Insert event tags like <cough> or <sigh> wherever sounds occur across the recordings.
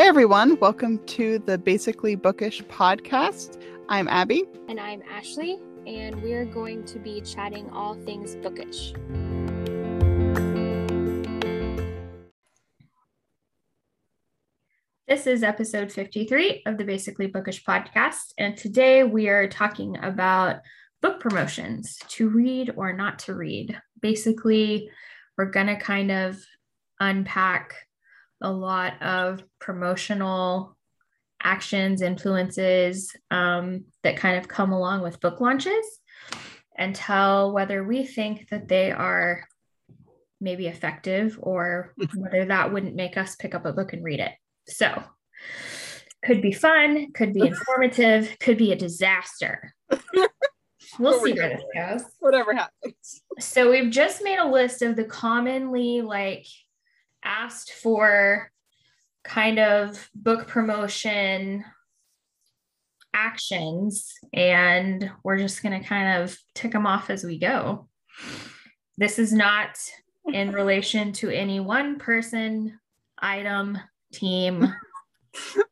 Hey everyone, welcome to the Basically Bookish podcast. I'm Abby. And I'm Ashley, and we're going to be chatting all things bookish. This is episode 53 of the Basically Bookish podcast, and today we are talking about book promotions to read or not to read. Basically, we're going to kind of unpack a lot of promotional actions, influences um, that kind of come along with book launches and tell whether we think that they are maybe effective or <laughs> whether that wouldn't make us pick up a book and read it. So, could be fun, could be <laughs> informative, could be a disaster. <laughs> We'll see where this goes. Whatever happens. So, we've just made a list of the commonly like asked for kind of book promotion actions and we're just going to kind of tick them off as we go. This is not in <laughs> relation to any one person, item, team.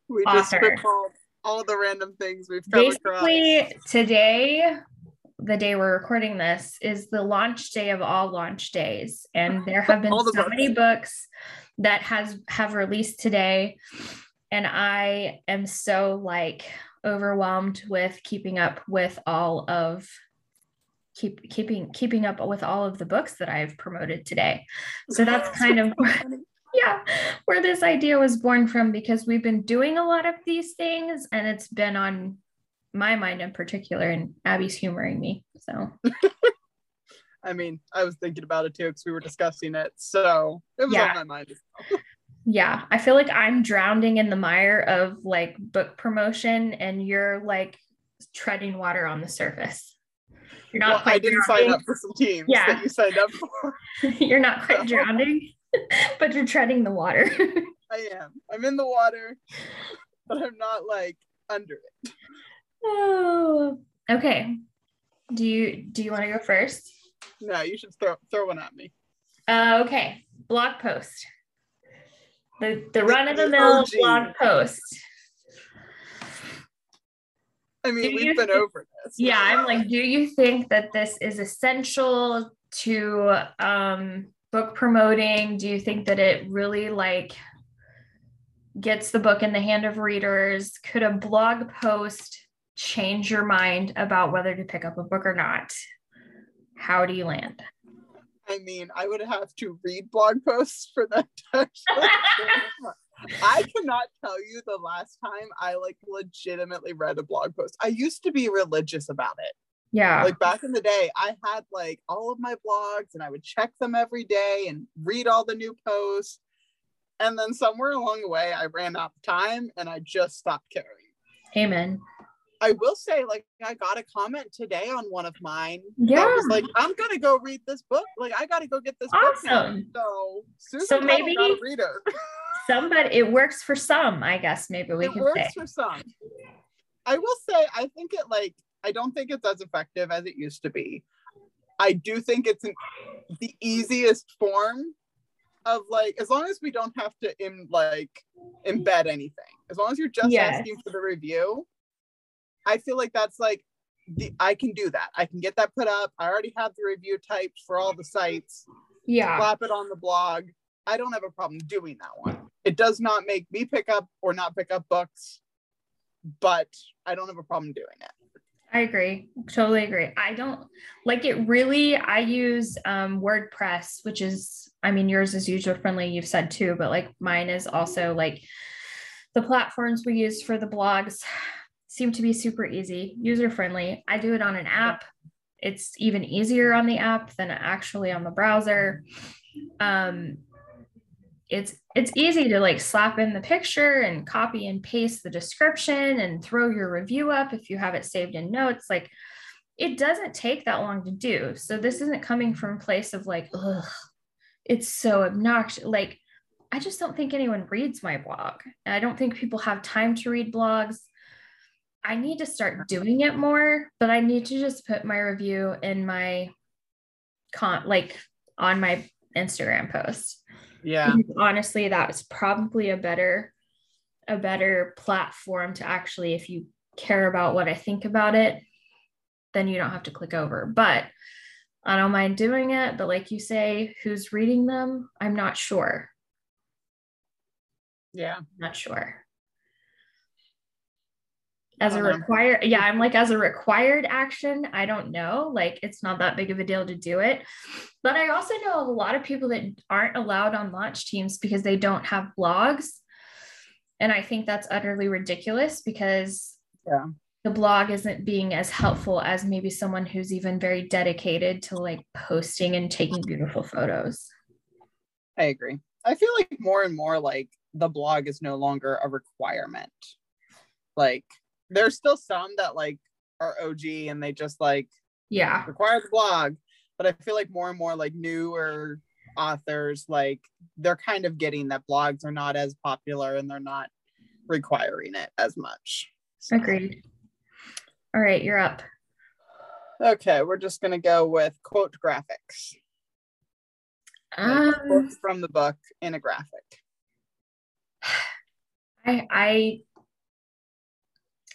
we just all, all the random things we've come Basically, across. today the day we're recording this is the launch day of all launch days. And there have been so books. many books that has have released today. And i am so like overwhelmed with keeping up with all of keep keeping keeping up with all of the books that i've promoted today. So that's <laughs> kind of yeah where this idea was born from because we've been doing a lot of these things and it's been on my mind in particular, and Abby's humoring me. So, <laughs> I mean, I was thinking about it too because we were discussing it, so it was yeah. on my mind. <laughs> yeah, I feel like I'm drowning in the mire of like book promotion, and you're like treading water on the surface. You're not. Well, I didn't drowning. sign up for some teams yeah. that you signed up for. <laughs> you're not quite drowning, but you're treading the water. I am. I'm in the water, but I'm not like under it. Oh, okay. Do you do you want to go first? No, you should throw throw one at me. Uh, okay. Blog post. The the run of the mill blog post. I mean, do we've been over this. Yeah, I'm like, do you think that this is essential to um, book promoting? Do you think that it really like gets the book in the hand of readers? Could a blog post change your mind about whether to pick up a book or not, how do you land? I mean, I would have to read blog posts for that <laughs> to I cannot tell you the last time I like legitimately read a blog post. I used to be religious about it. Yeah. Like back in the day, I had like all of my blogs and I would check them every day and read all the new posts. And then somewhere along the way, I ran out of time and I just stopped caring. Amen. I will say, like, I got a comment today on one of mine. Yeah. was like, I'm gonna go read this book. Like, I gotta go get this awesome. book. So, Susan so maybe reader. somebody it works for some, I guess. Maybe we it can works say. for some. I will say, I think it like I don't think it's as effective as it used to be. I do think it's an, the easiest form of like as long as we don't have to in like embed anything as long as you're just yes. asking for the review I feel like that's like the I can do that. I can get that put up. I already have the review typed for all the sites. Yeah. Slap it on the blog. I don't have a problem doing that one. It does not make me pick up or not pick up books, but I don't have a problem doing it. I agree. Totally agree. I don't like it really. I use um, WordPress, which is, I mean, yours is user friendly, you've said too, but like mine is also like the platforms we use for the blogs seem to be super easy, user friendly. I do it on an app. It's even easier on the app than actually on the browser. Um, it's it's easy to like slap in the picture and copy and paste the description and throw your review up if you have it saved in notes. Like it doesn't take that long to do. So this isn't coming from a place of like, ugh, it's so obnoxious. Like I just don't think anyone reads my blog. I don't think people have time to read blogs. I need to start doing it more, but I need to just put my review in my con like on my Instagram post. Yeah. honestly, that was probably a better a better platform to actually, if you care about what I think about it, then you don't have to click over. But I don't mind doing it. But like you say, who's reading them? I'm not sure. Yeah. Not sure. As a required, yeah, I'm like, as a required action, I don't know. Like, it's not that big of a deal to do it. But I also know a lot of people that aren't allowed on launch teams because they don't have blogs. And I think that's utterly ridiculous because yeah the blog isn't being as helpful as maybe someone who's even very dedicated to like posting and taking beautiful photos. I agree. I feel like more and more like the blog is no longer a requirement. Like there's still some that like are OG and they just like yeah require the blog, but I feel like more and more like newer authors like they're kind of getting that blogs are not as popular and they're not requiring it as much. So. Agreed. All right, you're up. Okay, we're just gonna go with quote graphics. Um, from the book in a graphic. I I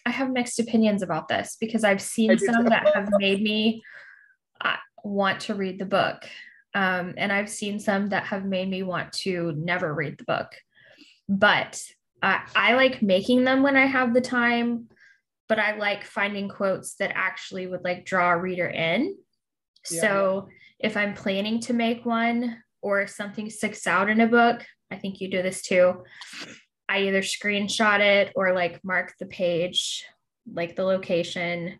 I have mixed opinions about this because I've seen some that have made me uh, want to read the book, um, and I've seen some that have made me want to never read the book. But I, I like making them when I have the time but I like finding quotes that actually would like draw a reader in. Yeah. So if I'm planning to make one or if something sticks out in a book, I think you do this too. I either screenshot it or like mark the page, like the location,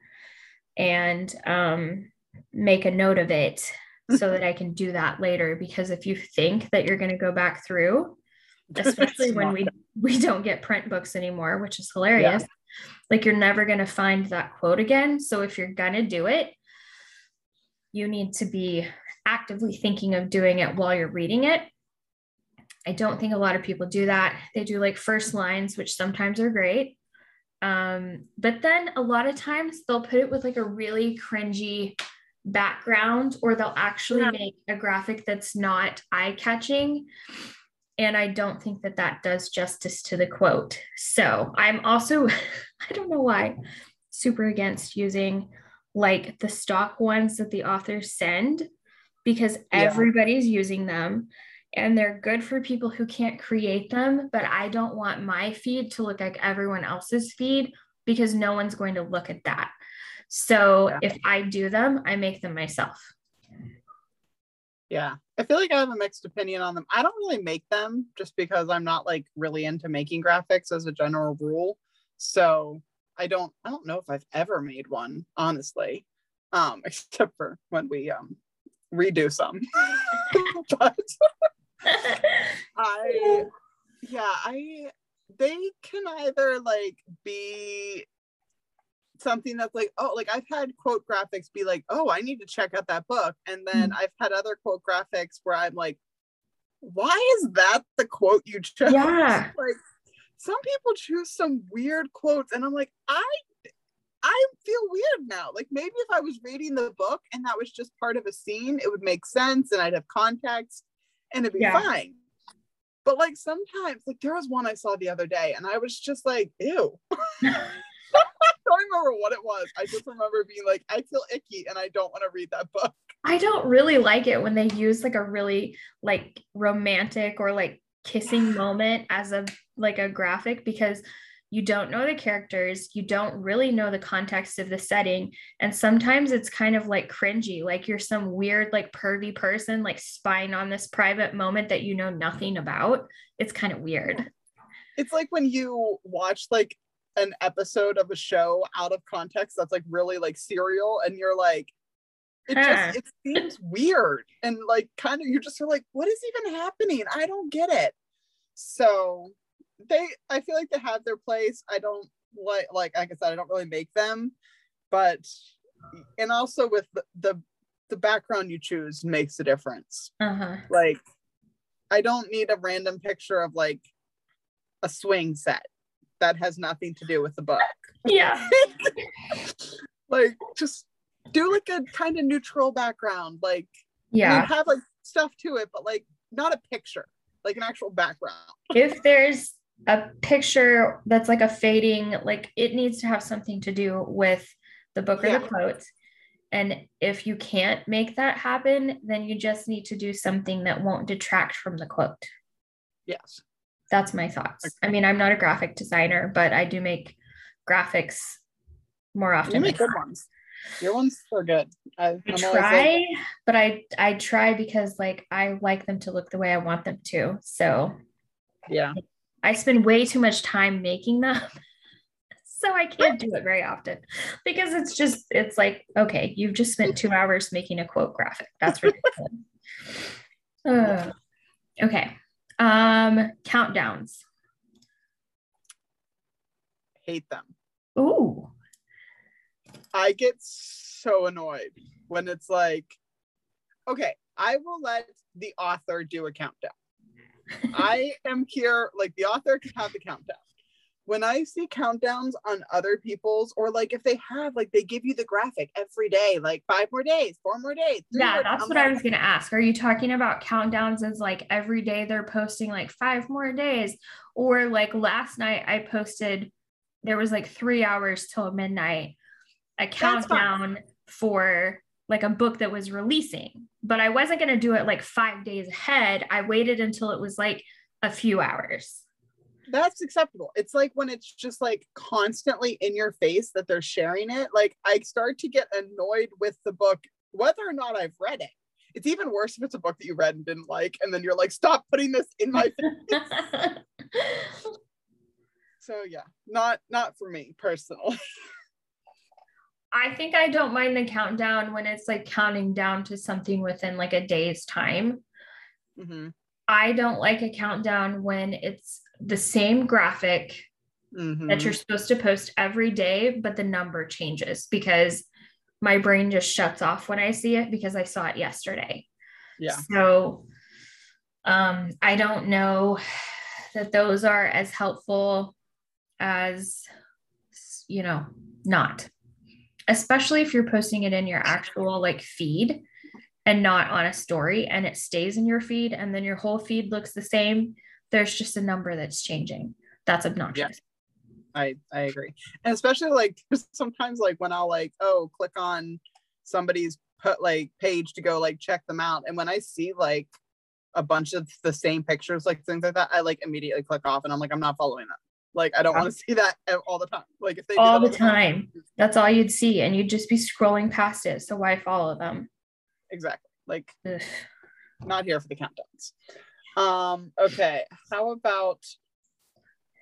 and um, make a note of it <laughs> so that I can do that later. Because if you think that you're going to go back through, <laughs> especially when we we don't get print books anymore, which is hilarious. Yeah like you're never going to find that quote again. So if you're going to do it, you need to be actively thinking of doing it while you're reading it. I don't think a lot of people do that. They do like first lines, which sometimes are great. Um, but then a lot of times they'll put it with like a really cringy background, or they'll actually yeah. make a graphic that's not eye catching and I don't think that that does justice to the quote. So I'm also, <laughs> I don't know why, super against using like the stock ones that the authors send because yeah. everybody's using them and they're good for people who can't create them. But I don't want my feed to look like everyone else's feed because no one's going to look at that. So yeah. if I do them, I make them myself. Yeah. I feel like I have a mixed opinion on them. I don't really make them just because I'm not like really into making graphics as a general rule. So I don't I don't know if I've ever made one, honestly. Um, <laughs> except for when we um redo some. <laughs> but I yeah, I they can either like be something that's like, oh, like I've had quote graphics be like, oh, I need to check out that book. And then mm-hmm. I've had other quote graphics where I'm like, why is that the quote you chose? Yeah. <laughs> like some people choose some weird quotes, and I'm like, I I feel weird now. Like maybe if I was reading the book and that was just part of a scene, it would make sense and I'd have context and it'd be yeah. fine. But like sometimes, like there was one I saw the other day and I was just like, ew. <laughs> don't remember what it was. I just remember being like, I feel icky and I don't want to read that book. I don't really like it when they use like a really like romantic or like kissing <sighs> moment as a like a graphic because you don't know the characters, you don't really know the context of the setting. And sometimes it's kind of like cringy, like you're some weird, like pervy person, like spying on this private moment that you know nothing about. It's kind of weird. It's like when you watch like an episode of a show out of context that's like really like serial and you're like it just it seems weird and like kind of you're just like what is even happening i don't get it so they i feel like they have their place i don't like like like i said i don't really make them but and also with the the, the background you choose makes a difference uh-huh. like i don't need a random picture of like a swing set that has nothing to do with the book. Yeah. <laughs> like just do like a kind of neutral background. Like yeah, I mean, have like stuff to it, but like not a picture, like an actual background. if there's a picture that's like a fading, like it needs to have something to do with the book or Yeah. the quote. And if you can't make that happen, then you just need to do something that won't detract from the quote. Yes. That's my thoughts. I mean, I'm not a graphic designer, but I do make graphics more often. You make good ones. Your ones are good. I, I try, like, but I I try because like I like them to look the way I want them to. So yeah. I spend way too much time making them. <laughs> So I can't do it very often because it's just it's like okay, you've just spent 2 hours making a quote graphic. That's <laughs> ridiculous. Uh, okay. Um countdowns. Hate them. Ooh. I get so annoyed when it's like, okay, I will let the author do a countdown. I am here, like the author can have the countdown. When I see countdowns on other people's, or like if they have, like they give you the graphic every day, like five more days, four more days. Yeah, more- that's what I was going to ask. Are you talking about countdowns as like every day they're posting like five more days? Or like last night I posted, there was like three hours till midnight, a countdown for like a book that was releasing. But I wasn't going to do it like five days ahead. I waited until it was like a few hours. That's acceptable. It's like when it's just like constantly in your face that they're sharing it. Like I start to get annoyed with the book, whether or not I've read it. It's even worse if it's a book that you read and didn't like, and then you're like, stop putting this in my face. <laughs> So yeah, not not for me personally. <laughs> I think I don't mind the countdown when it's like counting down to something within like a day's time. hmm I don't like a countdown when it's the same graphic hmm that you're supposed to post every day, but the number changes because my brain just shuts off when I see it because I saw it yesterday. Yeah. So um, I don't know that those are as helpful as, you know, not, especially if you're posting it in your actual like feed and not on a story and it stays in your feed and then your whole feed looks the same. There's just a number that's changing. That's obnoxious. yeah. I I agree, and especially like <laughs> sometimes like when I'll like oh click on somebody's put like page to go like check them out, and when I see like a bunch of the same pictures like things like that, I like immediately click off, and I'm like I'm not following them. Like I don't want to see that all the time. Like if they All that the time. That's all you'd see, and you'd just be scrolling past it. So why follow them? exactly. Like Ugh. not here for the countdowns. Um, okay, how about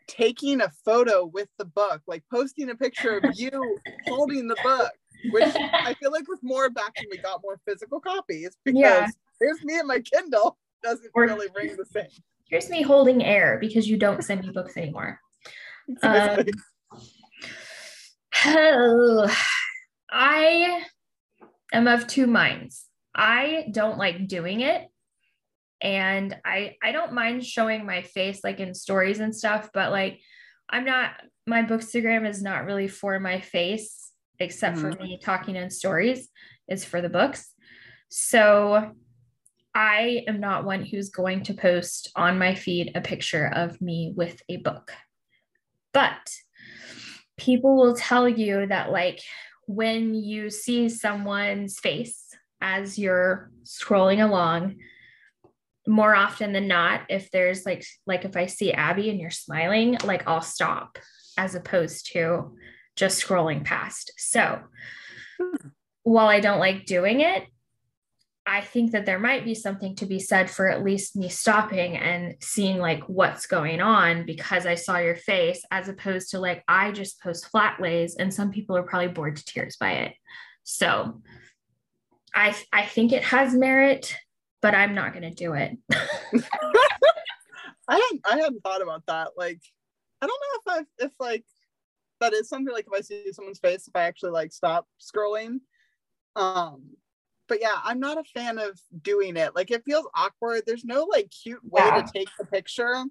taking a photo with the book, like posting a picture of you <laughs> holding the book, which <laughs> I feel like was more back when we got more physical copies because Yeah. here's me and my Kindle <laughs> doesn't Or- really ring the same. Here's me holding air because you don't send me books anymore. <laughs> Um, <sighs> oh, I am of two minds. I don't like doing it. And I I don't mind showing my face like in stories and stuff, but like I'm not my bookstagram is not really for my face except for me talking in stories. It's for the books. So I am not one who's going to post on my feed a picture of me with a book. But people will tell you that, like, when you see someone's face as you're scrolling along, more often than not, if there's like, like if I see Abby and you're smiling, like I'll stop as opposed to just scrolling past. So hmm. while I don't like doing it, I think that there might be something to be said for at least me stopping and seeing like what's going on because I saw your face, as opposed to like I just post flat lays and some people are probably bored to tears by it. So I I think it has merit, but I'm not gonna do it. <laughs> I hadn't I hadn't thought about that. Like I don't know if I if like that is something like if I see someone's face, if I actually like stop scrolling. Um but yeah, I'm not a fan of doing it. Like it feels awkward. There's no like cute way Yeah. to take the picture.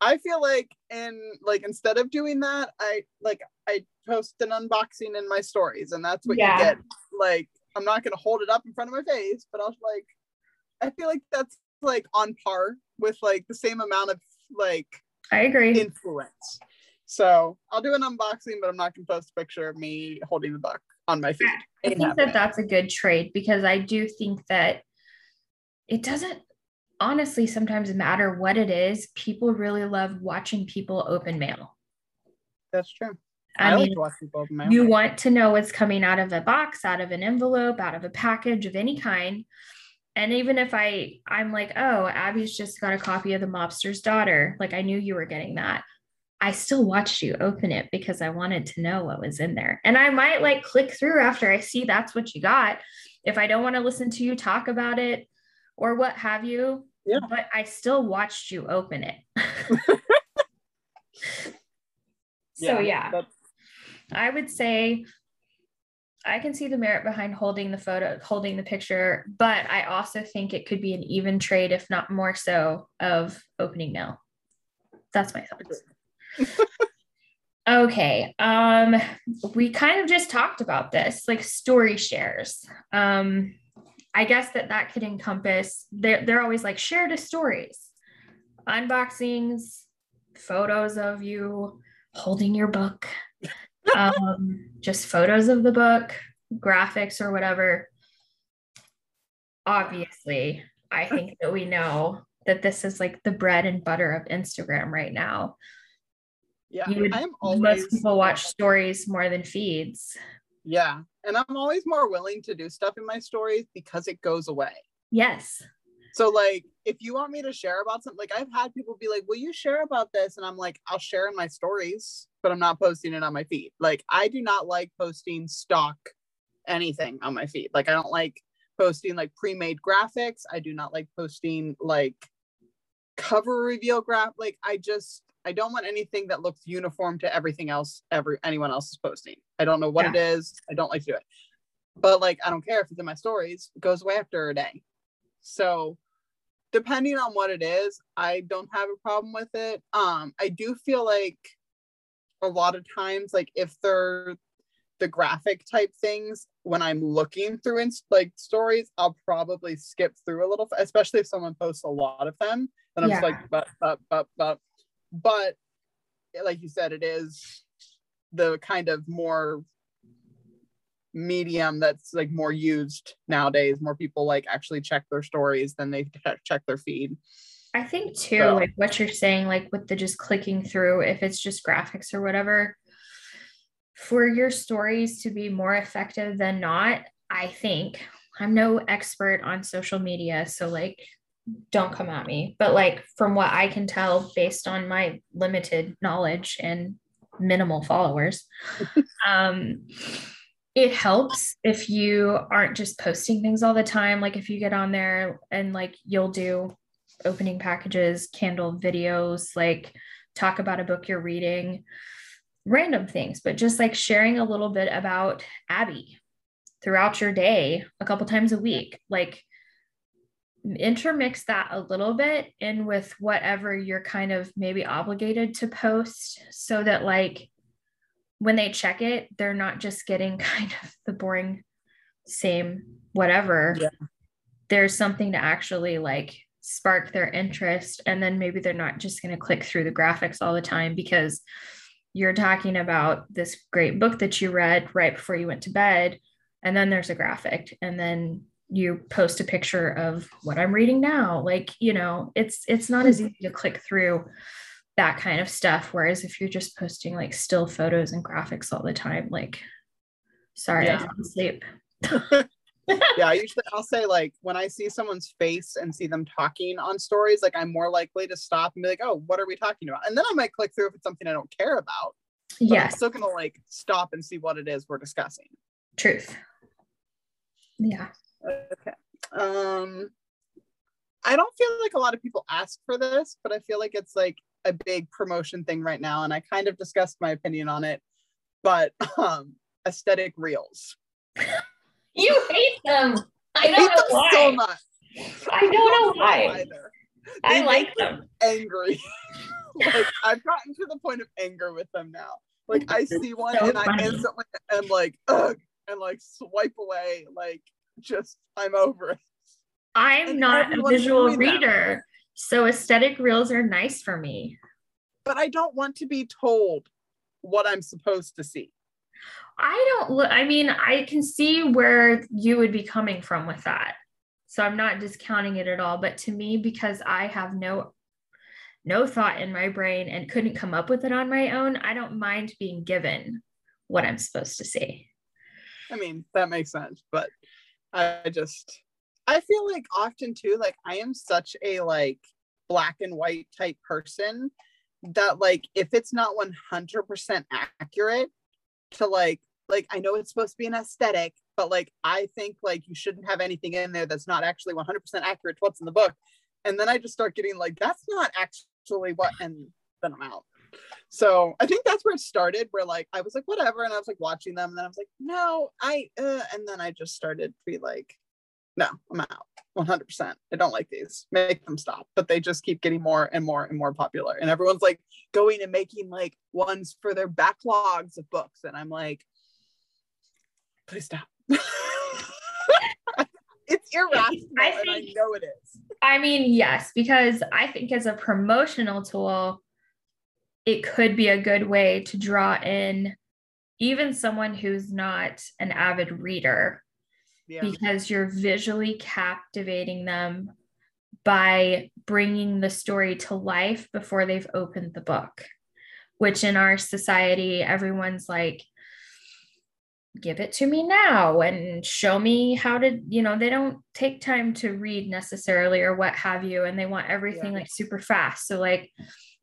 I feel like in like instead of doing that, I like I post an unboxing in my stories, and that's what Yeah. you get. Like I'm not gonna hold it up in front of my face, but I'll like I feel like that's like on par with like the same amount of like I agree. influence. So I'll do an unboxing, but I'm not gonna post a picture of me holding the book on my feed. I think that that's a good trade because I do think that it doesn't honestly sometimes matter what it is. People really love watching people open mail. That's true. I, I, like mean, to watch people open mail. you want to know what's coming out of a box, out of an envelope, out of a package of any kind. And even if I, I'm like, oh, Abby's just got a copy of The Mobster's Daughter. Like I knew you were getting that. I still watched you open it because I wanted to know what was in there. And I might like click through after I see that's what you got. If I don't want to listen to you talk about it or what have you. Yeah. But I still watched you open it. <laughs> so yeah. that's- I would say I can see the merit behind holding the photo, holding the picture, but I also think it could be an even trade, if not more so, of opening mail. That's my thoughts. Okay. Um, we kind of just talked about this, like story shares. Um, I guess that that could encompass. They're they're always like share the stories, unboxings, photos of you holding your book um, <laughs> just photos of the book, graphics or whatever. Obviously, I think that we know that this is like the bread and butter of Instagram right now. Yeah. You would- I am Most always people watch stories more than feeds. Yeah. And I'm always more willing to do stuff in my stories because it goes away. Yes. So like if you want me to share about something, like I've had people be like, Will you share about this? And I'm like, I'll share in my stories, but I'm not posting it on my feed. Like I do not like posting stock anything on my feed. Like I don't like posting like pre-made graphics. I do not like posting like cover reveal graph. Like I just I don't want anything that looks uniform to everything else every anyone else is posting. I don't know what it is. I don't like to do it. But like I don't care if it's in my stories, it goes away after a day. So depending on what it is, I don't have a problem with it. Um, I do feel like a lot of times, like if they're the graphic type things, when I'm looking through in, like stories, I'll probably skip through a little, especially if someone posts a lot of them. and I'm just like, but, but, but, but, but, like you said, it is the kind of more medium that's like more used nowadays. More people like actually check their stories than they <laughs> check- their feed. I think too, So- like what you're saying, like with the just clicking through, if it's just graphics or whatever, for your stories to be more effective than not, I think I'm no expert on social media. So, like, don't come at me. But, like, from what I can tell, based on my limited knowledge and minimal followers, <laughs> um, it helps if you aren't just posting things all the time. Like, if you get on there and, like, you'll do opening packages, candle videos, like talk about a book you're reading, random things, but just like sharing a little bit about Abby throughout your day a couple times a week. Like intermix that a little bit in with whatever you're kind of maybe obligated to post so that like when they check it, they're not just getting <laughs> kind of the boring same whatever. Yeah. There's something to actually like spark their interest and then maybe they're not just going to click through the graphics all the time because you're talking about this great book that you read right before you went to bed and then there's a graphic and then you post a picture of what I'm reading now like you know it's it's not as easy to click through that kind of stuff whereas if you're just posting like still photos and graphics all the time like sorry I Yeah. fell asleep <laughs> yeah, I <laughs> usually I'll say like when I see someone's face and see them talking on stories, like I'm more likely to stop and be like, oh, what are we talking about? And then I might click through if it's something I don't care about. But I'm still gonna like stop and see what it is we're discussing. truth yeah Okay. Um I don't feel like a lot of people ask for this, but I feel like it's like a big promotion thing right now. And I kind of discussed my opinion on it. But um aesthetic reels. <laughs> you hate them i hate don't know them why so much. i don't know why Either. i like them angry. <laughs> like I've gotten to the point of anger with them now. Like I see one So and I instantly am like, ugh, and like swipe away. Like just I'm over it. I'm And not a visual doing that. reader, so aesthetic reels are nice for me. but I don't want to be told what I'm supposed to see. I don't look, I mean, I can see where you would be coming from with that. So I'm not discounting it at all. But to me, because I have no no thought in my brain and couldn't come up with it on my own, I don't mind being given what I'm supposed to see. I mean, that makes sense, but I just I feel like often too, like I am such a like black and white type person that like if it's not 100% accurate to like like I know it's supposed to be an aesthetic, but like I think like you shouldn't have anything in there that's not actually 100% accurate to what's in the book. And then I just start getting like that's not actually what and then I'm out. So I think that's where it started, where like I was like, whatever, and I was like watching them, and then I was like, no, I, uh, and then I just started to be like, no, I'm out 100%. I don't like these. Make them stop. But they just keep getting more and more and more popular. And everyone's like going and making like ones for their backlogs of books. And I'm like, please stop. <laughs> it's irrational. I think, I know it is. I mean, yes, because I think as a promotional tool, it could be a good way to draw in even someone who's not an avid reader yeah. because you're visually captivating them by bringing the story to life before they've opened the book which in our society everyone's like give it to me now and show me how to you know they don't take time to read necessarily or what have you and they want everything yeah. like super fast so like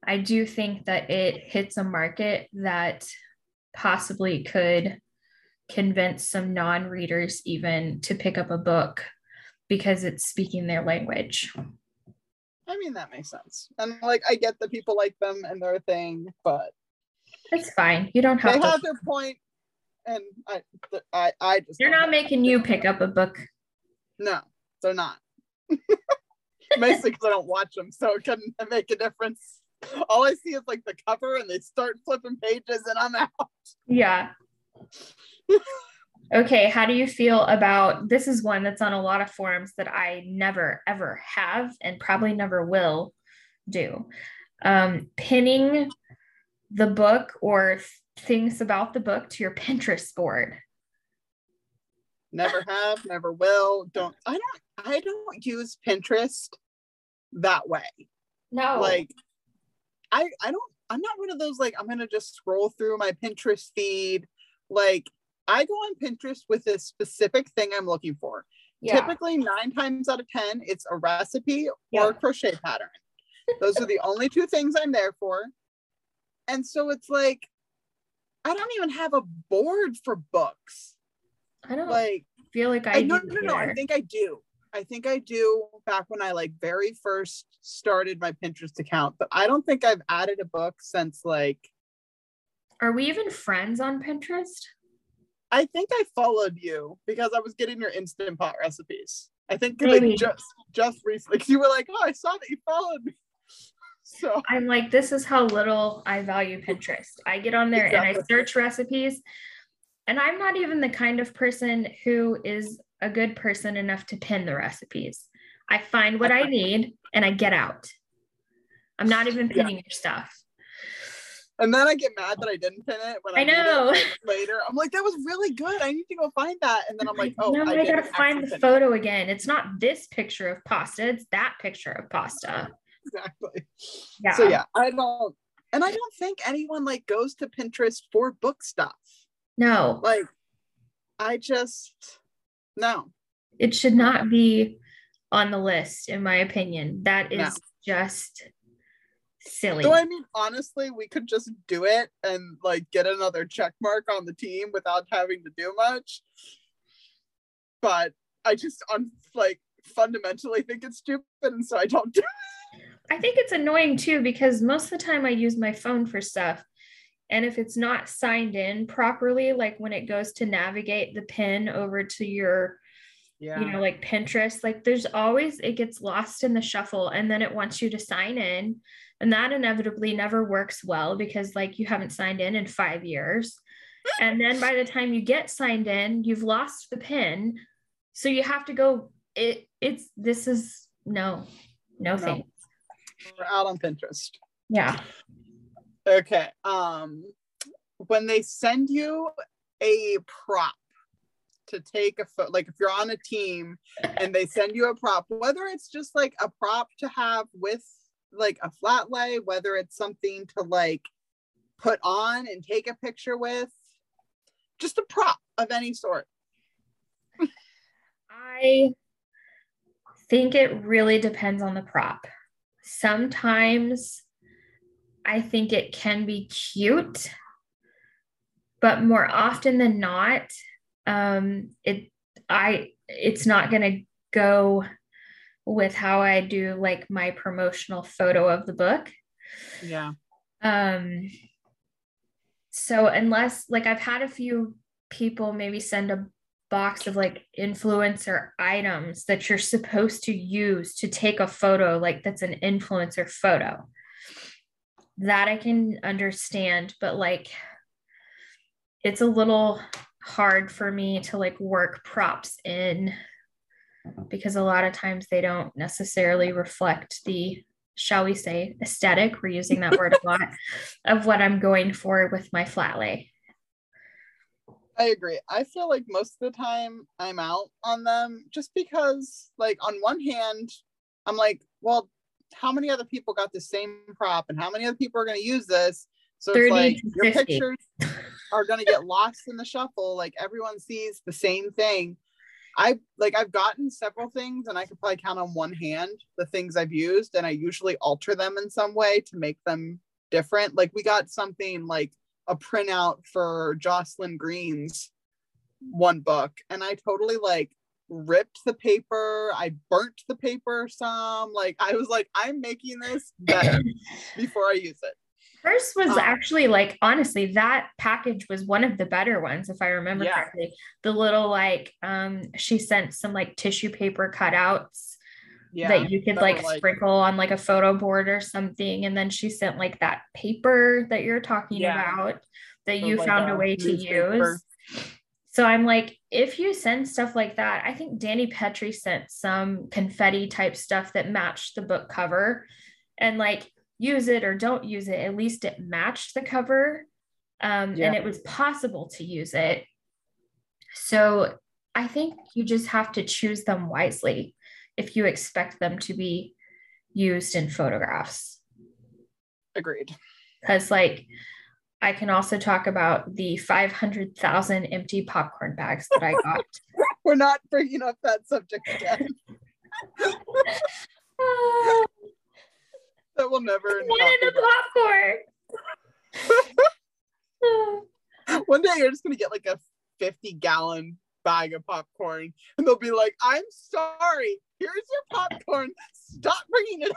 i do think that it hits a market that possibly could convince some non-readers even to pick up a book because it's speaking their language. I mean that makes sense. And like I get that people like them and their thing, but it's fine. You don't have they to have their point and I I I just They're not making you pick up a book. No, they're not. <laughs> Mostly because I don't watch them, so it couldn't make a difference. <laughs> All I see is like the cover and they start flipping pages and I'm out. Yeah <laughs> okay, how do you feel about this? Is one that's on a lot of forums that I never ever have and probably never will do. Um, pinning the book or things about the book to your Pinterest board. Never have, never will. Don't I don't I don't use Pinterest that way. No. Like I I don't I'm not one of those like I'm gonna just scroll through my Pinterest feed. Like I go on Pinterest with a specific thing I'm looking for. Yeah. Typically, nine times out of 10, it's a recipe yeah. or a crochet pattern. Those are the <laughs> only two things I'm there for. And so it's like, I don't even have a board for books. I don't like feel like I, I no, no, no, no. I think I do. I think I do back when I like very first started my Pinterest account, but I don't think I've added a book since like. Are we even friends on Pinterest? I think I followed you because I was getting your instant pot recipes. I think like just just recently you were like, oh, I saw that you followed me. <laughs> So I'm like, this is how little I value Pinterest. I get on there exactly. and I search recipes, and I'm not even the kind of person who is a good person enough to pin the recipes. I find what I need and I get out. I'm not even pinning yeah. your stuff. And then I get mad that I didn't pin it when I, I know later. I'm like, that was really good. I need to go find that. And then I'm like, oh, no, I, I gotta find the photo it. again. It's not this picture of pasta, it's that picture of pasta. Exactly. Yeah. So yeah, I don't and I don't think anyone like goes to Pinterest for book stuff. No. Like I just no. It should not be on the list, in my opinion. That is no. just silly. So I mean, honestly, we could just do it and like get another check mark on the team without having to do much. But I just on like fundamentally think it's stupid, and so I don't do it. I think it's annoying too because most of the time I use my phone for stuff. And if it's not signed in properly, like when it goes to navigate the pin over to your yeah. you know, like Pinterest, like there's always it gets lost in the shuffle and then it wants you to sign in. And that inevitably never works well because like you haven't signed in in five years. And then by the time you get signed in, you've lost the pin. So you have to go, it it's this is no, no, no. thanks. We're out on Pinterest. Yeah. Okay. Um when they send you a prop to take a photo, like if you're on a team and they send you a prop, whether it's just like a prop to have with like a flat lay, whether it's something to like put on and take a picture with, just a prop of any sort. <laughs> I think it really depends on the prop. Sometimes I think it can be cute, but more often than not, um, it I it's not gonna go with how I do like my promotional photo of the book. Yeah. Um so unless like I've had a few people maybe send a box of like influencer items that you're supposed to use to take a photo like that's an influencer photo that I can understand, but like it's a little hard for me to like work props in because a lot of times they don't necessarily reflect the shall we say aesthetic we're using that word a <laughs> lot of what i'm going for with my flat lay I agree. I feel like most of the time I'm out on them just because, like, on one hand, I'm like, well, how many other people got the same prop and how many other people are going to use this? So it's like your pictures are going to get lost in the shuffle. Like, everyone sees the same thing. I like I've gotten several things and I could probably count on one hand the things I've used and I usually alter them in some way to make them different. Like we got something like a printout for Jocelyn Green's one book, and I totally like ripped the paper. I burnt the paper some. Like I was like, I'm making this better <clears throat> before I use it. First was um, actually like honestly that package was one of the better ones if I remember yeah. correctly. The little like um she sent some like tissue paper cutouts yeah, that you could like, like, sprinkle on like a photo board or something. And then she sent like that paper that you're talking yeah. about that you like found a way to use. So I'm like, if you send stuff like that, I think Dani Pettrey sent some confetti type stuff that matched the book cover and like use it or don't use it. At least it matched the cover um, yeah. and it was possible to use it. So I think you just have to choose them wisely if you expect them to be used in photographs. Agreed. Because, like, I can also talk about the 500,000 empty popcorn bags that I got. <laughs> We're not bringing up that subject again. <laughs> that will never. One in the popcorn. <laughs> One day you're just gonna get like a 50 gallon bag of popcorn and they'll be like, I'm sorry, here's your popcorn. Stop bringing it.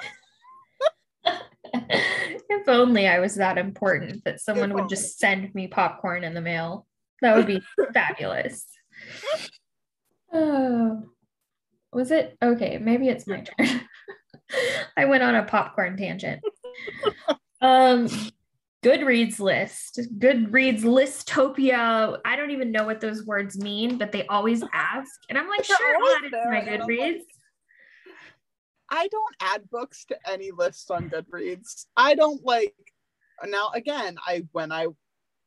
<laughs> if only I was that important that someone would just send me popcorn in the mail. That would be <laughs> fabulous. Oh, <sighs> was it okay? Maybe it's my turn. <laughs> I went on a popcorn tangent. Um, Goodreads list, Goodreads listopia. I don't even know what those words mean, but they always ask, and I'm like, sure, I'll add it to my Goodreads. I don't add books to any lists on Goodreads. I don't like now again, I when I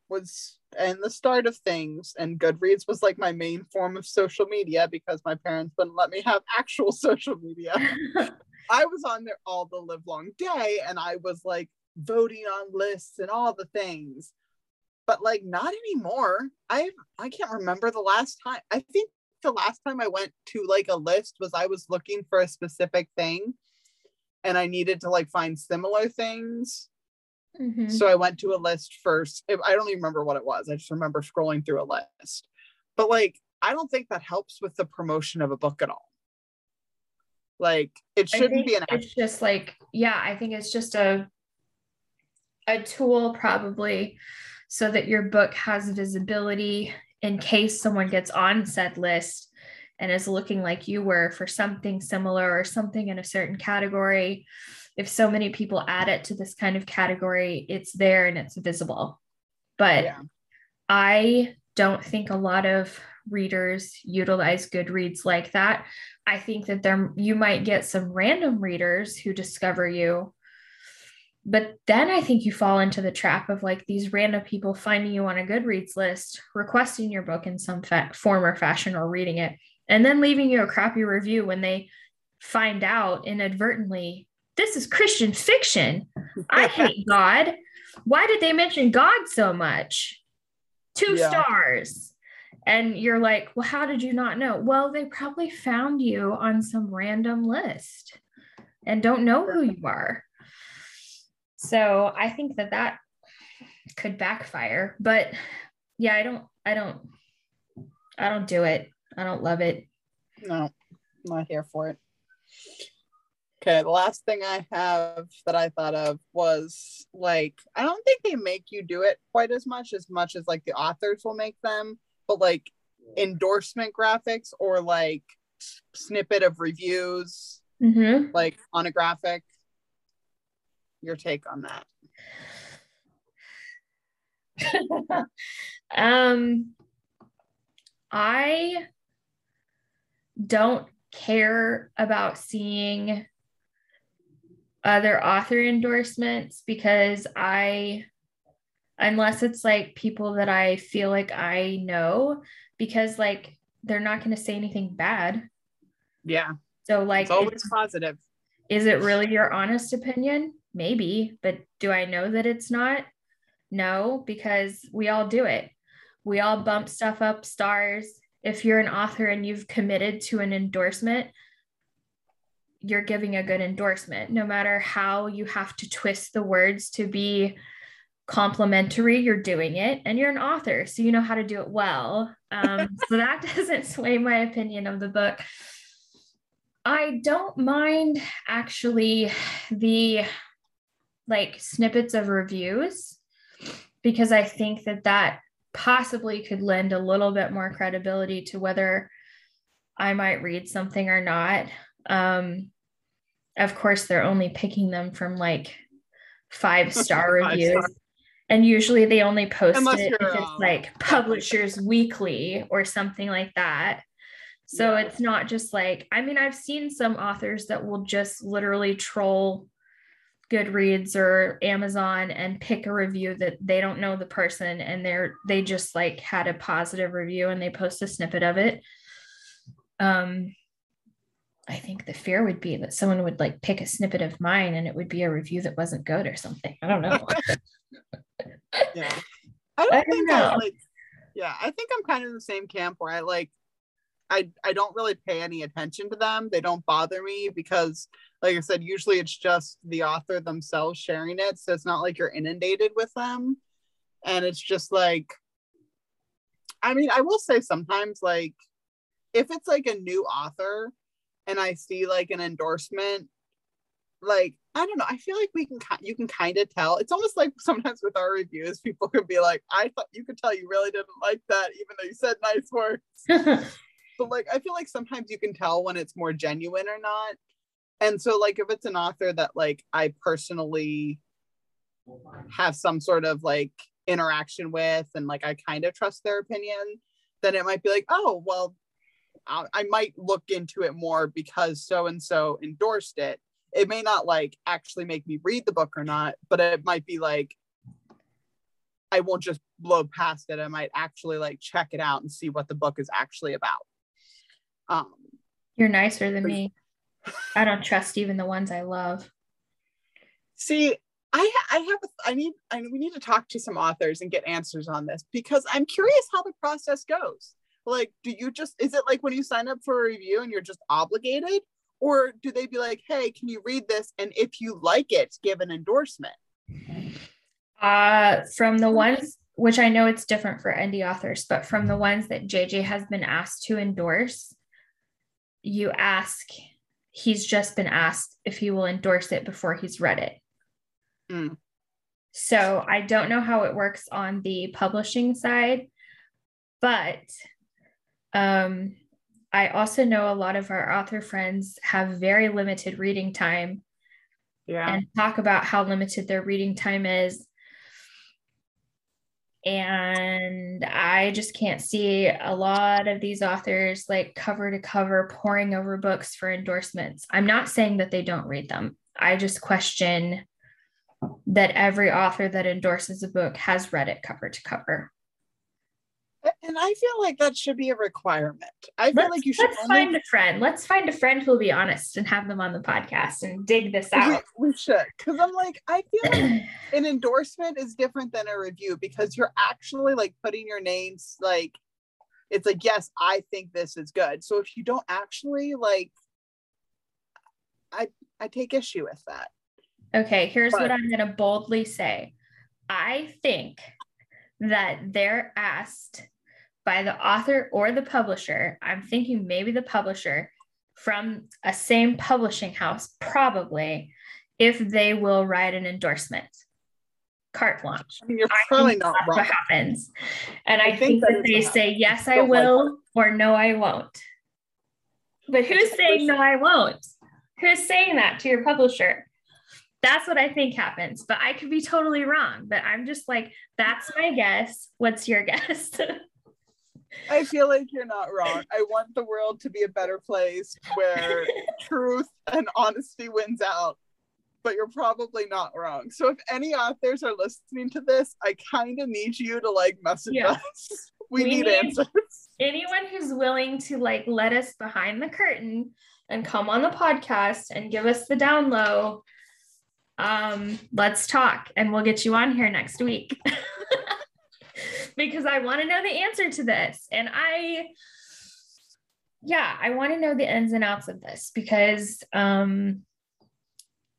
was in the start of things and Goodreads was like my main form of social media because my parents wouldn't let me have actual <laughs> social media. <laughs> I was on there all the live long day and I was like voting on lists and all the things. But like not anymore. I I can't remember the last time. I think the last time I went to like a list was I was looking for a specific thing and I needed to like find similar things. Mm-hmm. So I went to a list first. I don't even remember what it was. I just remember scrolling through a list. But like, I don't think that helps with the promotion of a book at all. Like, it shouldn't be an. It's just like, yeah, I think it's just a a tool probably so that your book has visibility in case someone gets on said list and is looking like you were for something similar or something in a certain category. If so many people add it to this kind of category, it's there and it's visible. But yeah. I don't think a lot of readers utilize Goodreads like that. I think that there you might get some random readers who discover you But then I think you fall into the trap of like these random people finding you on a Goodreads list, requesting your book in some fa- form or fashion or reading it, and then leaving you a crappy review when they find out inadvertently this is Christian fiction. I hate <laughs> God. Why did they mention God so much? Two yeah. stars. And you're like, well, how did you not know? Well, they probably found you on some random list and don't know who you are. So I think that that could backfire. But yeah, I don't, I don't, I don't do it. I don't love it. No, I'm not here for it. Okay, the last thing I have that I thought of was like, I don't think they make you do it quite as much as much as like the authors will make them, but like endorsement graphics or like snippet of reviews, mm-hmm. like on a graphic. Your take on that? <laughs> um, I don't care about seeing other author endorsements because I, unless it's like people that I feel like I know, because like they're not going to say anything bad. Yeah. So, like, it's always positive. Is it really your honest opinion? Maybe, but do I know that it's not? No, because we all do it. We all bump stuff up stars. If you're an author and you've committed to an endorsement, you're giving a good endorsement no matter how you have to twist the words to be complimentary you're doing it and you're an author so you know how to do it well um, <laughs> so that doesn't sway my opinion of the book i don't mind actually the like snippets of reviews because i think that that possibly could lend a little bit more credibility to whether i might read something or not um, of course, they're only picking them from like five <laughs> star reviews. Star. And usually they only post Unless it if it's um, like Publishers Weekly or something like that. So yeah. it's not just like, I mean, I've seen some authors that will just literally troll Goodreads or Amazon and pick a review that they don't know the person and they're they just like had a positive review and they post a snippet of it. Um I think the fear would be that someone would like pick a snippet of mine and it would be a review that wasn't good or something. I don't know. <laughs> yeah. I don't, I don't think know. I like yeah, I think I'm kind of in the same camp where I like I I don't really pay any attention to them. They don't bother me because like I said, usually it's just the author themselves sharing it. So it's not like you're inundated with them. And it's just like I mean, I will say sometimes like if it's like a new author and I see like an endorsement, like I don't know, I feel like we can you can kind of tell. It's almost like sometimes with our reviews, people can be like, "I thought you could tell you really didn't like that, even though you said nice words." <laughs> but like, I feel like sometimes you can tell when it's more genuine or not. And so, like, if it's an author that like I personally have some sort of like interaction with, and like I kind of trust their opinion, then it might be like, oh, well, I might look into it more because so and so endorsed it. It may not like actually make me read the book or not, but it might be like I won't just blow past it. I might actually like check it out and see what the book is actually about. Um, You're nicer than me. I don't trust even the ones I love. See, I I have I need I we need to talk to some authors and get answers on this because I'm curious how the process goes. Like do you just is it like when you sign up for a review and you're just obligated? Or do they be like hey can you read this? And if you like it give an endorsement. Uh from the ones which i know it's different for indie authors but from the ones that jj has been asked to endorse you ask he's just been asked if he will endorse it before he's read it mm. so i don't know how it works on the publishing side but um, I also know a lot of our author friends have very limited reading time. Yeah. And talk about how limited their reading time is. And I just can't see a lot of these authors like cover to cover poring over books for endorsements. I'm not saying that they don't read them. I just question that every author that endorses a book has read it cover to cover. And I feel like that should be a requirement. I feel let's, like you should let's only- find a friend. Let's find a friend who'll be honest and have them on the podcast and dig this we, out. we should. Because I'm like, I feel like <clears throat> an endorsement is different than a review because you're actually like putting your names like it's like, yes, I think this is good. So if you don't actually like I I take issue with that. Okay, here's But- what I'm going to boldly say. I think that they're asked by the author or the publisher. I'm thinking maybe the publisher from a same publishing house, probably, if they will write an endorsement. Carte blanche. I mean, you're I probably not that's wrong. what happens. And I, I think, think that they say, yes, I like will, or no, I won't. But who's saying no, I won't? Who's saying that to your publisher? That's what I think happens, but I could be totally wrong. But I'm just like, that's my guess. What's your <laughs> guess? I feel like you're not wrong. I want the world to be a better place where <laughs> truth and honesty wins out. But you're probably not wrong. So if any authors are listening to this, I kind of need you to like message Yeah. us. <laughs> We, We need, need- answers. Anyone who's willing to like let us behind the curtain and come on the podcast and give us the down low, um, let's talk and we'll get you on here next week. <laughs> because I want to know the answer to this. And I, yeah, I want to know the ins and outs of this because um,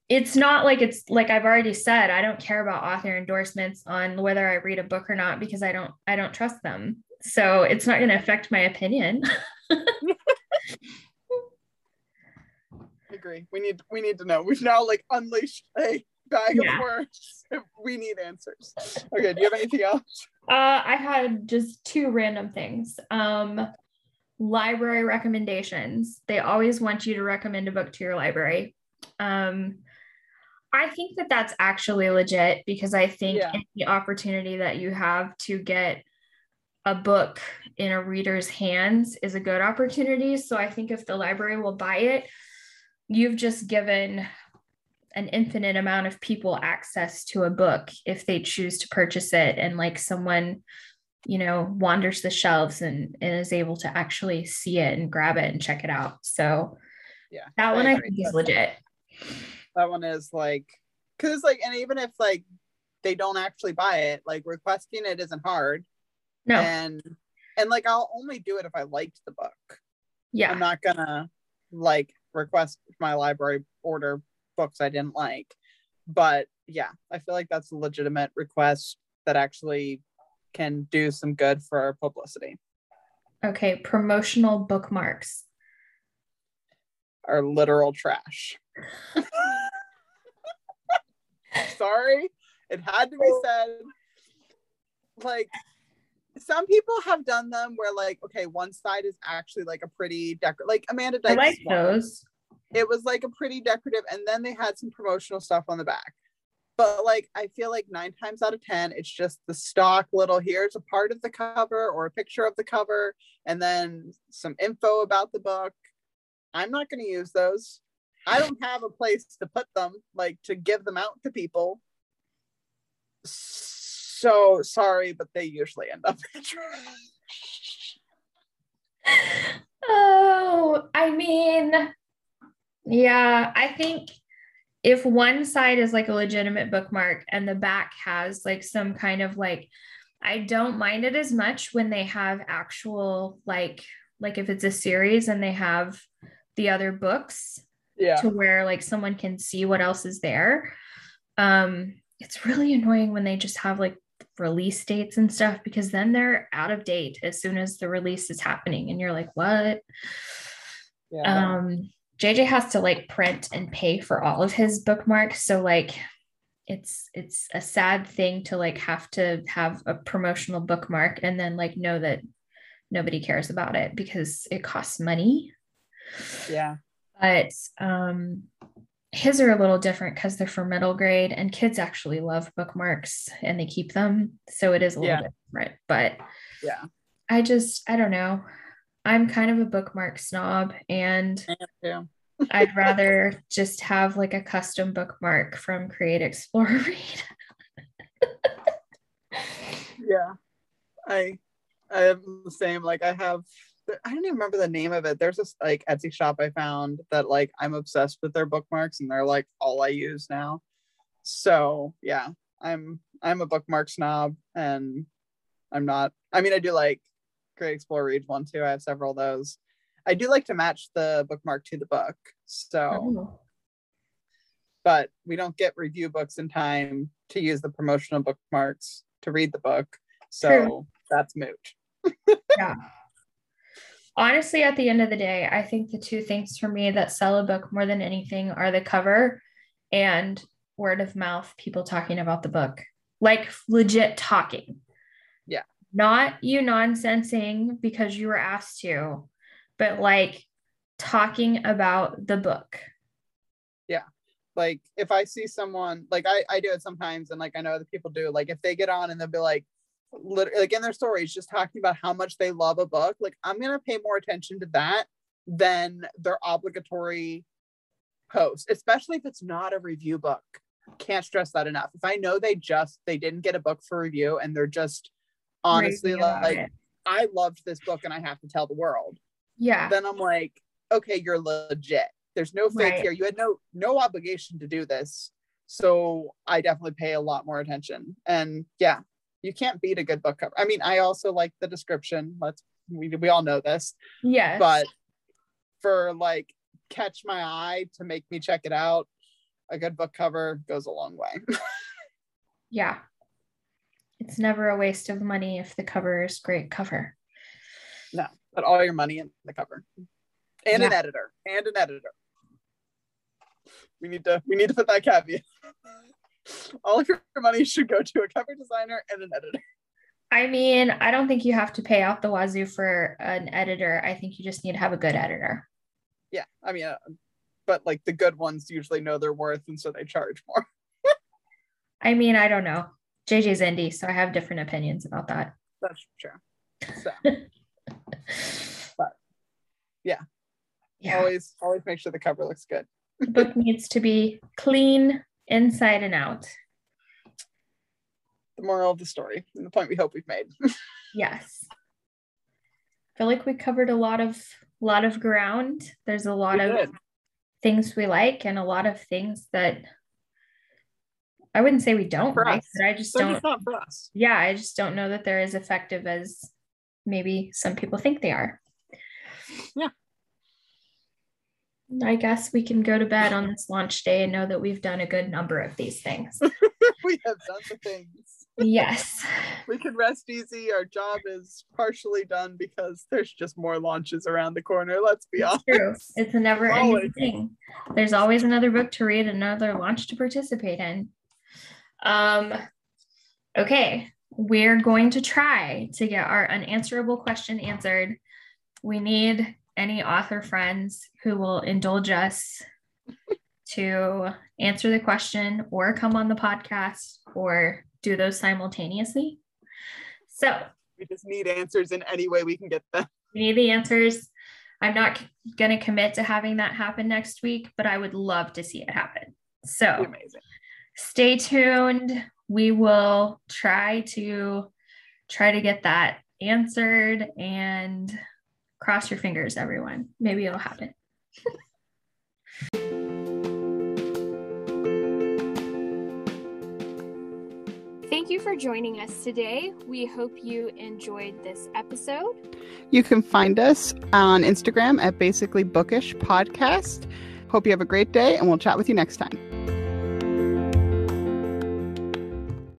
it's not like it's like I've already said, I don't care about author endorsements on whether I read a book or not because I don't I don't trust them. So it's not going to affect my opinion. <laughs> I agree. We need we need to know. We've now like unleashed a bag Yeah. of words. <laughs> We need answers. Okay, do you have anything else? Uh, I had just two random things. Um, library recommendations. They always want you to recommend a book to your library. Um, I think that that's actually legit because I think Yeah. any opportunity that you have to get a book in a reader's hands is a good opportunity. So I think if the library will buy it, you've just given an infinite amount of people access to a book if they choose to purchase it and like someone you know wanders the shelves and, and is able to actually see it and grab it and check it out so Yeah. that I one i agree. think is legit That one is like because like and even if like they don't actually buy it, like requesting it isn't hard. no And and like I'll only do it if I liked the book. yeah I'm not gonna like request my library order books I didn't like. But yeah, I feel like that's a legitimate request that actually can do some good for our publicity. okay promotional bookmarks Are literal trash. <laughs> Sorry, it had to be said. Like some people have done them where like okay, one side is actually like a pretty decor like Amanda i Dykes like one. those. It was like a pretty decorative and then they had some promotional stuff on the back. But like i feel like nine times out of ten it's just the stock little here's a part of the cover or a picture of the cover and then some info about the book. I'm not going to use those. I don't have a place to put them like to give them out to people. so sorry but they usually end up in trash. oh i mean yeah i think if one side is like a legitimate bookmark and the back has like some kind of like i don't mind it as much when they have actual like like if it's a series and they have the other books yeah to where like someone can see what else is there um it's really annoying when they just have like release dates and stuff because then they're out of date as soon as the release is happening and you're like what? Yeah. Um jj has to like print and pay for all of his bookmarks so like it's it's a sad thing to like have to have a promotional bookmark and then like know that nobody cares about it because it costs money. Yeah. But um his are a little different because they're for middle grade and kids actually love bookmarks and they keep them so it is a little Yeah. bit different but yeah i just i don't know i'm kind of a bookmark snob and <laughs> I'd rather just have like a custom bookmark from Create Explore <laughs> Read. yeah. I I am the same. Like I have I don't even remember the name of it. There's this like Etsy shop I found that like I'm obsessed with their bookmarks and they're like all I use now. So yeah, I'm I'm a bookmark snob and I'm not I mean I do like Create Explore Reads one too. I have several of those. I do like to match the bookmark to the book. So oh. but we don't get review books in time to use the promotional bookmarks to read the book. So True. that's moot. <laughs> yeah. Honestly, at the end of the day, I think the two things for me that sell a book more than anything are the cover and word of mouth, people talking about the book, like legit talking. Yeah. Not you nonsensing because you were asked to, but like talking about the book. Yeah. Like if I see someone, like I, I do it sometimes, and like I know other people do, like if they get on and they'll be like, like in their stories, just talking about how much they love a book, like I'm going to pay more attention to that than their obligatory post, especially if it's not a review book. Can't stress that enough. If I know they just they didn't get a book for review and they're just honestly like it. I loved this book and I have to tell the world. Yeah. Then I'm like, okay, you're legit. There's no fake right. here. You had no no obligation to do this. So I definitely pay a lot more attention. And yeah, you can't beat a good book cover. I mean, I also like the description. Let's we we all know this. Yes. But for like catch my eye to make me check it out, a good book cover goes a long way. <laughs> yeah. It's never a waste of money if the cover is great cover. No, put all your money in the cover. And yeah. an editor. And an editor. We need to we need to put that caveat <laughs> all of your money should go to a cover designer and an editor. I mean, I don't think you have to pay out the wazoo for an editor. I think you just need to have a good editor. Yeah, I mean, uh, but like the good ones usually know their worth, and so they charge more. <laughs> I mean, I don't know. JJ's indie, so I have different opinions about that. That's true. So, <laughs> but yeah, yeah, always always make sure the cover looks good. the book needs to be clean, inside and out. The moral of the story and the point we hope we've made. <laughs> yes. I feel like we covered a lot of lot of ground. There's a lot we of did. things we like and a lot of things that I wouldn't say we don't for like, us. but I just they're don't. Just not for us. Yeah, I just don't know that they're as effective as maybe some people think they are. Yeah. I guess we can go to bed on this launch day and know that we've done a good number of these things. <laughs> we have done the things. Yes. We can rest easy. Our job is partially done because there's just more launches around the corner. Let's be honest. True. It's a never ending thing. There's always another book to read, another launch to participate in. Um, okay. We're going to try to get our unanswerable question answered. We need any author friends who will indulge us to answer the question or come on the podcast or do those simultaneously. So we just need answers in any way we can get them. We need the answers. I'm not going to commit to having that happen next week, but I would love to see it happen. So stay tuned. We will try to try to get that answered and cross your fingers, everyone. Maybe it'll happen. <laughs> Thank you for joining us today. We hope you enjoyed this episode. You can find us on Instagram at Basically Bookish Podcast. Hope you have a great day, and we'll chat with you next time.